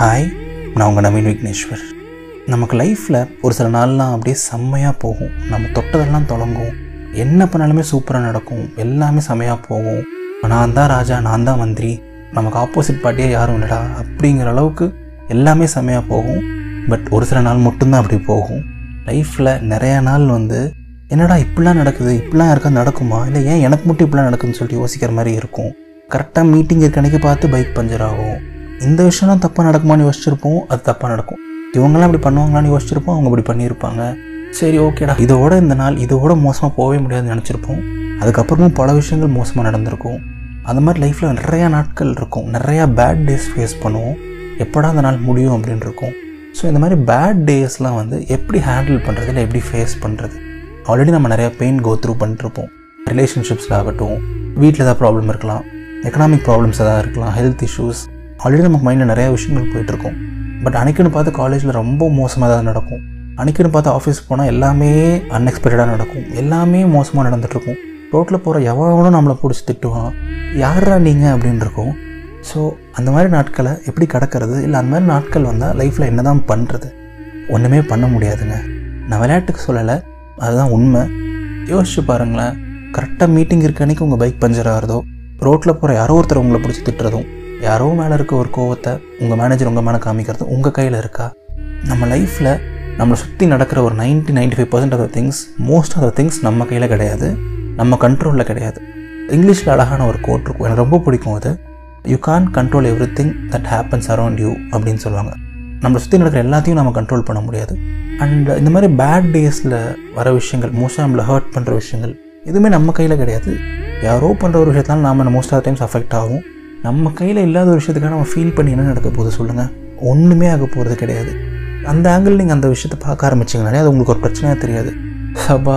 Hi நான் உங்கள் நவீன் விக்னேஸ்வர். நமக்கு லைஃப்பில் ஒரு சில நாள்லாம் அப்படியே செம்மையாக போகும். நம்ம தொட்டதெல்லாம் தொடங்கும். என்ன பண்ணாலுமே சூப்பராக நடக்கும். எல்லாமே செம்மையாக போகும். நான் தான் ராஜா நான் தான் மந்திரி. நமக்கு ஆப்போசிட் பார்ட்டியே யாரும் இல்லைடா. அப்படிங்கிற அளவுக்கு எல்லாமே செம்மையாக போகும். பட் ஒரு சில நாள் மட்டும்தான் அப்படி போகும். லைஃப்பில் நிறைய நாள் வந்து என்னடா இப்படிலாம் நடக்குது? இப்படிலாம் யாருக்கா நடக்குமா? இல்லை ஏன் எனக்கு மட்டும் இப்படிலாம் நடக்குதுன்னு சொல்லிட்டு யோசிக்கிற மாதிரி இருக்கும். கரெக்டாக மீட்டிங் இருக்க பார்த்து பைக் பஞ்சர் ஆகும். இந்த விஷயம்லாம் தப்பாக நடக்குமான்னு யோசிச்சிருப்போம் அது தப்பாக நடக்கும். இவங்கெல்லாம் இப்படி பண்ணுவாங்களான்னு யோசிச்சிருப்போம் அவங்க இப்படி பண்ணியிருப்பாங்க. சரி ஓகேடா. இதோட இந்த நாள் இதோட மோசமாக போகவே முடியாதுன்னு நினச்சிருப்போம். அதுக்கப்புறமும் பல விஷயங்கள் மோசமாக நடந்திருக்கும். அந்த மாதிரி லைஃப்பில் நிறையா நாட்கள் இருக்கும். நிறையா பேட் டேஸ் ஃபேஸ் பண்ணுவோம். எப்படா அந்த நாள் முடியும் அப்படின்னு இருக்கும். ஸோ இந்த மாதிரி பேட் டேஸ்லாம் வந்து எப்படி ஹேண்டில் பண்ணுறது இல்லை எப்படி ஃபேஸ் பண்ணுறது ஆல்ரெடி நம்ம நிறையா பெயின் கோ த்ரூ பண்ணிட்டுருப்போம் ரிலேஷன்ஷிப்ஸில் ஆகட்டும் வீட்டில் ஏதாவது ப்ராப்ளம் இருக்கலாம் எக்கனாமிக் ப்ராப்ளம்ஸ் எதாவது இருக்கலாம் ஹெல்த் இஷ்யூஸ் ஆல்ரெடி நம்ம மைண்டில் நிறையா விஷயங்கள் போயிட்டுருக்கும். பட் அன்றைக்குன்னு பார்த்து காலேஜில் ரொம்ப மோசமாக தான் நடக்கும். அன்றைக்குன்னு பார்த்து ஆஃபீஸ் போனால் எல்லாமே அன்எக்ஸ்பெக்டடாக நடக்கும். எல்லாமே மோசமாக நடந்துகிட்ருக்கும் ரோட்டில் போகிற எவனும் நம்மளை பிடிச்சி திட்டுவான். யாரா நீங்கள் அப்படின்னு இருக்கும் ஸோ அந்த மாதிரி நாட்களை எப்படி கடக்கிறது? இல்லை அந்த மாதிரி நாட்கள் வந்தால் லைஃப்பில் என்ன தான் பண்ணுறது ஒன்றுமே பண்ண முடியாதுங்க. நான் விளையாட்டுக்கு சொல்லலை. அதுதான் உண்மை. யோசிச்சு பாருங்களேன். கரெக்டாக மீட்டிங் இருக்க அன்றைக்கி உங்கள் பைக் பஞ்சர் ஆகிறதோ ரோட்டில் போகிற யாரோ ஒருத்தர் உங்களை பிடிச்சி திட்டுறதும் யாரோ மேலே இருக்க ஒரு கோவத்தை உங்கள் மேனேஜர் உங்கள் மேலே காமிக்கிறது உங்கள் கையில் இருக்கா? நம்ம லைஃப்பில் நம்மளை சுற்றி நடக்கிற ஒரு ninety ninety five percent of the things most of the things நம்ம கையில் கிடையாது. நம்ம கண்ட்ரோலில் கிடையாது. இங்கிலீஷில் அழகான ஒரு கோட் இருக்கும். எனக்கு ரொம்ப பிடிக்கும் அது. You can control everything that happens around you அப்படின்னு சொல்லுவாங்க. நம்மளை சுற்றி நடக்கிற எல்லாத்தையும் நம்ம கண்ட்ரோல் பண்ண முடியாது. அண்ட் இந்த மாதிரி பேட் டேஸில் வர விஷயங்கள் மோஸ்ட்டாக நம்மளை ஹர்ட் பண்ணுற விஷயங்கள் எதுவுமே நம்ம கையில் கிடையாது. யாரோ பண்ணுற ஒரு விஷயத்தாலும் நாம் மோஸ்ட் ஆஃப் டைம்ஸ் அஃபெக்ட் ஆகும். நம்ம கையில் இல்லாத ஒரு விஷயத்துக்காக நம்ம ஃபீல் பண்ணி என்ன நடக்க போகுது சொல்லுங்கள் ஒன்றுமே ஆக போகிறது கிடையாது. அந்த ஆங்கிள் நீங்கள் அந்த விஷயத்தை பார்க்க ஆரம்பிச்சிங்கனாலே அது உங்களுக்கு ஒரு பிரச்சனையாக தெரியாது. சபா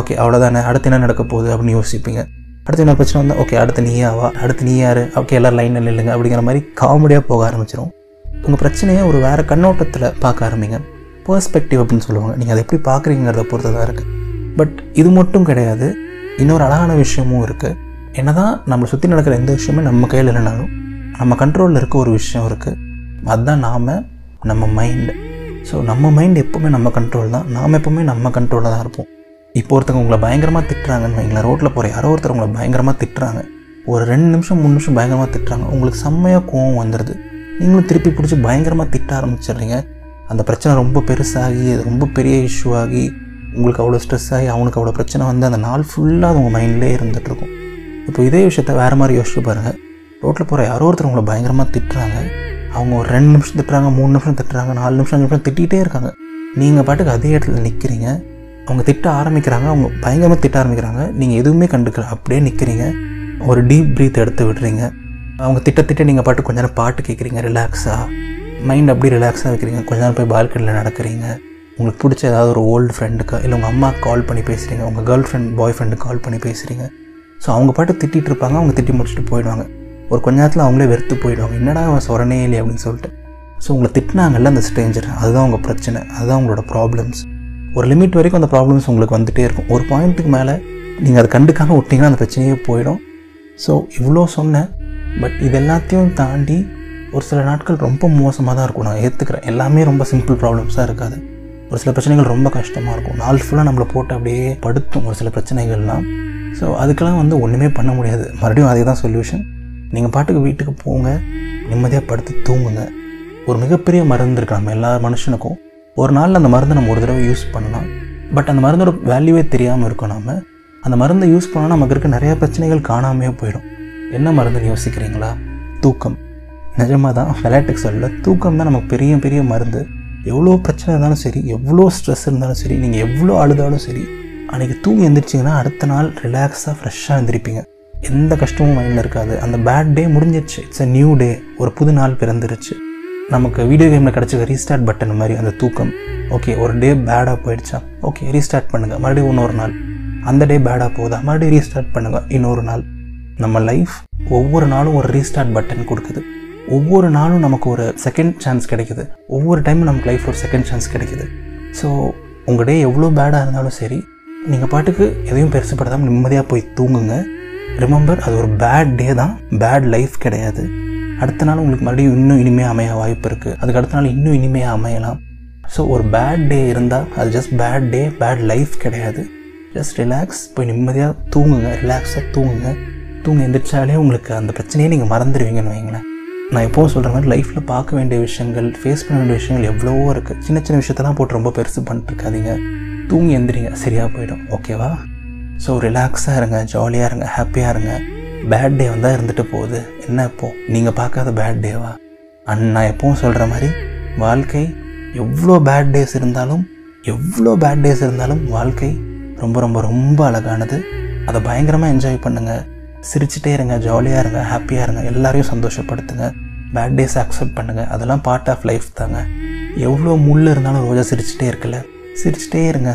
ஓகே அவ்வளோதானே அடுத்து என்ன நடக்க போகுது அப்படின்னு யோசிப்பீங்க. அடுத்து என்ன பிரச்சனை வந்தால் ஓகே அடுத்து நீ ஆவா? அடுத்து நீ யார்? ஓகே எல்லோரும் லைனில் நில்லுங்க அப்படிங்கிற மாதிரி காமெடியாக போக ஆரம்பிச்சிடும் உங்கள் பிரச்சனையை ஒரு வேறு கண்ணோட்டத்தில் பார்க்க ஆரம்பிங்க. பர்ஸ்பெக்டிவ் அப்படின்னு சொல்லுவாங்க. நீங்கள் அதை எப்படி பார்க்குறீங்கிறத பொறுத்து தான் இருக்குது பட் இது மட்டும் கிடையாது. இன்னொரு அழகான விஷயமும் இருக்குது என்ன தான் நம்மளை சுற்றி நடக்கிற எந்த விஷயமே நம்ம கையில் இல்லைனாலும் நம்ம கண்ட்ரோலில் இருக்க ஒரு விஷயம் இருக்குது அதுதான் நாம் நம்ம மைண்டு ஸோ நம்ம மைண்ட் எப்போவுமே நம்ம கண்ட்ரோல் தான். நாம் எப்போவுமே நம்ம கண்ட்ரோலில் தான் இருப்போம். இப்போ ஒருத்தவங்க உங்களை பயங்கரமாக திட்டுறாங்கன்னு வைங்களேன் ரோட்டில் போகிற யாரோ ஒருத்தர் உங்களை பயங்கரமாக திட்டுறாங்க. ஒரு ரெண்டு நிமிஷம் மூணு நிமிஷம் பயங்கரமாக திட்டுறாங்க. உங்களுக்கு செம்மையாக கோவம் வந்துடுது நீங்களும் திருப்பி பிடிச்சி பயங்கரமாக திட்ட ஆரம்பிச்சிடுறீங்க. அந்த பிரச்சனை ரொம்ப பெருசாகி அது ரொம்ப பெரிய இஷ்யூ ஆகி உங்களுக்கு அவ்வளோ ஸ்ட்ரெஸ் ஆகி அவனுக்கு அவ்வளோ பிரச்சனை வந்து அந்த நாள் ஃபுல்லாக அது உங்கள் மைண்ட்லேயே இருந்துகிட்ருக்கும் இப்போ இதே விஷயத்த வேறு மாதிரி யோசிச்சு பாருங்கள் ரோட்டில் போகிற யாரோ ஒருத்தர் உங்களை பயங்கரமாக திட்டுறாங்க. அவங்க ஒரு ரெண்டு நிமிஷம் திட்டுறாங்க மூணு நிமிஷம் திட்டுறாங்க நாலு நிமிஷம் அஞ்சு நிமிஷம் திட்டிகிட்டே இருக்காங்க. நீங்கள் பாட்டுக்கு அதே இடத்துல நிற்கிறீங்க அவங்க திட்ட ஆரம்பிக்கிறாங்க அவங்க பயங்கரமாக திட்ட ஆரம்பிக்கிறாங்க. நீங்கள் எதுவுமே கண்டுக்கல அப்படியே நிற்கிறீங்க ஒரு டீப் ப்ரீத் எடுத்து விடுறீங்க. அவங்க திட்ட திட்ட நீங்கள் பாட்டு கொஞ்ச நேரம் பாட்டு கேட்குறீங்க ரிலாக்ஸாக மைண்ட் அப்படியே ரிலாக்ஸாக வைக்கிறீங்க. கொஞ்ச நேரம் போய் பால்கனியில் நடக்கிறீங்க. உங்களுக்கு பிடிச்ச ஏதாவது ஒரு ஓல்டு ஃப்ரெண்டுக்கு இல்லை உங்கள் அம்மா கால் பண்ணி பேசுகிறீங்க உங்கள் கேர்ள் ஃப்ரெண்ட் பாய் ஃப்ரெண்டுக்கு கால் பண்ணி பேசுகிறீங்க ஸோ அவங்க பாட்டு திட்டிகிட்டு இருப்பாங்க அவங்க திட்டி முடிச்சுட்டு போயிடுவாங்க. ஒரு கொஞ்ச நேரத்தில் அவங்களே வெறுத்து போயிடுவாங்க. என்னடா அவன் சொரணே இல்லை அப்படின்னு சொல்லிட்டு. ஸோ உங்களை திட்டினாங்கல்ல அந்த ஸ்ட்ரேஞ்சர் அதுதான் உங்கள் பிரச்சனை அதுதான் உங்களோட ப்ராப்ளம்ஸ் ஒரு லிமிட் வரைக்கும் அந்த ப்ராப்ளம்ஸ் உங்களுக்கு வந்துகிட்டே இருக்கும். ஒரு பாயிண்ட்டுக்கு மேலே நீங்கள் அதை கண்டுக்காமல் விட்டிங்கன்னா அந்த பிரச்சனையே போயிடும். ஸோ இவ்வளோ சொன்னேன். பட் இது எல்லாத்தையும் தாண்டி ஒரு சில நாட்கள் ரொம்ப மோசமாக தான் இருக்கும். நான் ஏற்றுக்கிறேன் எல்லாமே ரொம்ப சிம்பிள் ப்ராப்ளம்ஸாக இருக்காது. ஒரு சில பிரச்சனைகள் ரொம்ப கஷ்டமாக இருக்கும். நாள் ஃபுல்லாக நம்மளை போட்டு அப்படியே படுத்தும் ஒரு சில பிரச்சனைகள்லாம். ஸோ அதுக்கெல்லாம் வந்து ஒன்றுமே பண்ண முடியாது. மறுபடியும் அதே தான் சொல்யூஷன் நீங்கள் பாட்டுக்கு வீட்டுக்கு போங்க நிம்மதியாக படுத்து தூங்குங்க. ஒரு மிகப்பெரிய மருந்து இருக்குது நம்ம எல்லா மனுஷனுக்கும். ஒரு நாளில் அந்த மருந்தை நம்ம ஒரு தடவை யூஸ் பண்ணலாம். பட் அந்த மருந்தோட வேல்யூவே தெரியாமல் இருக்கும் நாம். அந்த மருந்தை யூஸ் பண்ணால் நமக்கு இருக்க நிறையா பிரச்சனைகள் காணாமே போயிடும். என்ன மருந்துன்னு யோசிக்கிறீங்களா? தூக்கம். நிஜமாக தான் விளையாட்டுக்கு சொல்ல தூக்கம் தான் நமக்கு பெரிய பெரிய மருந்து. எவ்வளோ பிரச்சனை இருந்தாலும் சரி எவ்வளோ ஸ்ட்ரெஸ் இருந்தாலும் சரி நீங்கள் எவ்வளோ அழுதாலும் சரி அன்றைக்கி தூங்கி எழுந்திரிச்சிங்கன்னா அடுத்த நாள் ரிலாக்ஸாக ஃப்ரெஷ்ஷாக எழுந்திருப்பீங்க எந்த கஷ்டமும் மைண்டில் இருக்காது. அந்த பேட் டே முடிஞ்சிருச்சு. இட்ஸ் அ நியூ டே ஒரு புது நாள் பிறந்துருச்சு. நமக்கு வீடியோ கேமில் கிடச்சிக்க ரீஸ்டார்ட் பட்டன் மாதிரி அந்த தூக்கம். ஓகே ஒரு டே பேடாக போயிடுச்சா? ஓகே ரீஸ்டார்ட் பண்ணுங்கள் மறுபடியும் இன்னொரு நாள். அந்த டே பேடாக போகுதா? மறுபடியும் ரீஸ்டார்ட் பண்ணுங்கள் இன்னொரு நாள். நம்ம லைஃப் ஒவ்வொரு நாளும் ஒரு ரீஸ்டார்ட் பட்டன் கொடுக்குது. ஒவ்வொரு நாளும் நமக்கு ஒரு செகண்ட் சான்ஸ் கிடைக்குது. ஒவ்வொரு டைமும் நமக்கு லைஃப் ஒரு செகண்ட் சான்ஸ் கிடைக்குது. ஸோ உங்கள் டே எவ்வளோ பேடாக இருந்தாலும் சரி நீங்கள் பாட்டுக்கு எதையும் பெருசுப்படுத்தாமல் நிம்மதியாக போய் தூங்குங்க. ரிமெம்பர் அது ஒரு பேட் டே தான். பேட் லைஃப் கிடையாது. அடுத்த நாள் உங்களுக்கு மறுபடியும் இன்னும் இனிமையாக அமைய வாய்ப்பு இருக்குது அதுக்கு அடுத்த நாள் இன்னும் இனிமையாக அமையலாம். ஸோ ஒரு பேட் டே இருந்தால் அது just bad day bad life கிடையாது. ஜஸ்ட் ரிலாக்ஸ் போய் நிம்மதியாக தூங்குங்க. ரிலாக்ஸாக தூங்குங்க. தூங்க எந்திரிச்சாலே உங்களுக்கு அந்த பிரச்சனையே நீங்கள் மறந்துடுவீங்கன்னு வைங்களேன். நான் எப்போவும் சொல்கிற மாதிரி லைஃப்பில் பார்க்க வேண்டிய விஷயங்கள் ஃபேஸ் பண்ண வேண்டிய விஷயங்கள் எவ்வளவோ இருக்குது சின்ன சின்ன விஷயத்தெல்லாம் போட்டு ரொம்ப பெருசு பண்ணிட்டு இருக்காதிங்க. தூங்கி எந்திரிங்க சரியாக போயிடும். ஓகேவா? ஸோ ரிலாக்ஸாக இருங்க ஜாலியாக இருங்க ஹாப்பியாக இருங்க. பேட் டே வந்தால் இருந்துட்டு போகுது. என்ன இப்போது நீங்கள் பார்க்காத பேட் டேவா அண்ட் நான் எப்பவும் சொல்கிற மாதிரி வாழ்க்கை எவ்வளோ பேட் டேஸ் இருந்தாலும் எவ்வளோ பேட் டேஸ் இருந்தாலும் வாழ்க்கை ரொம்ப ரொம்ப ரொம்ப அழகானது. அதை பயங்கரமாக என்ஜாய் பண்ணுங்கள் சிரிச்சிட்டே இருங்க ஜாலியாக இருங்க ஹாப்பியாக இருங்க. எல்லாரையும் சந்தோஷப்படுத்துங்க. பேட் டேஸ் அக்செப்ட் பண்ணுங்கள் அதெல்லாம் பார்ட் ஆஃப் லைஃப் தாங்க. எவ்வளோ முள் இருந்தாலும் ரோஜா சிரிச்சிட்டே இருக்கல. சிரிச்சிட்டே இருங்க.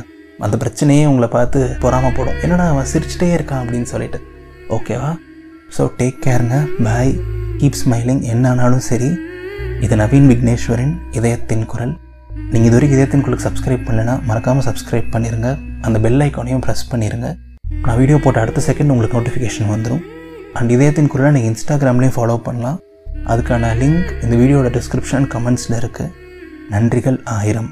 அந்த பிரச்சனையே உங்களை பார்த்து பொறாமப்படும் என்னடா அவன் சிரிச்சிட்டே இருக்கான் அப்படின்னு சொல்லிட்டு. ஓகேவா ஸோ டேக் கேருங்க பாய் கீப் ஸ்மைலிங் என்ன ஆனாலும் சரி. இது நவீன் விக்னேஸ்வரின் இதயத்தின் குரல். நீங்கள் இது வரைக்கும் இதயத்தின் குரலுக்கு சப்ஸ்கிரைப் பண்ணலைன்னா மறக்காமல் சப்ஸ்கிரைப் பண்ணிடுங்க அந்த பெல் ஐக்கானையும் ப்ரெஸ் பண்ணிடுங்க நான் வீடியோ போட்ட அடுத்த செகண்ட் உங்களுக்கு நோட்டிஃபிகேஷன் வந்துடும் அண்ட் இதயத்தின் குரலை நீங்கள் இன்ஸ்டாகிராம்லேயும் ஃபாலோ பண்ணலாம். அதுக்கான லிங்க் இந்த வீடியோட டிஸ்கிரிப்ஷன் கமெண்ட்ஸில் இருக்குது நன்றிகள் ஆயிரம்.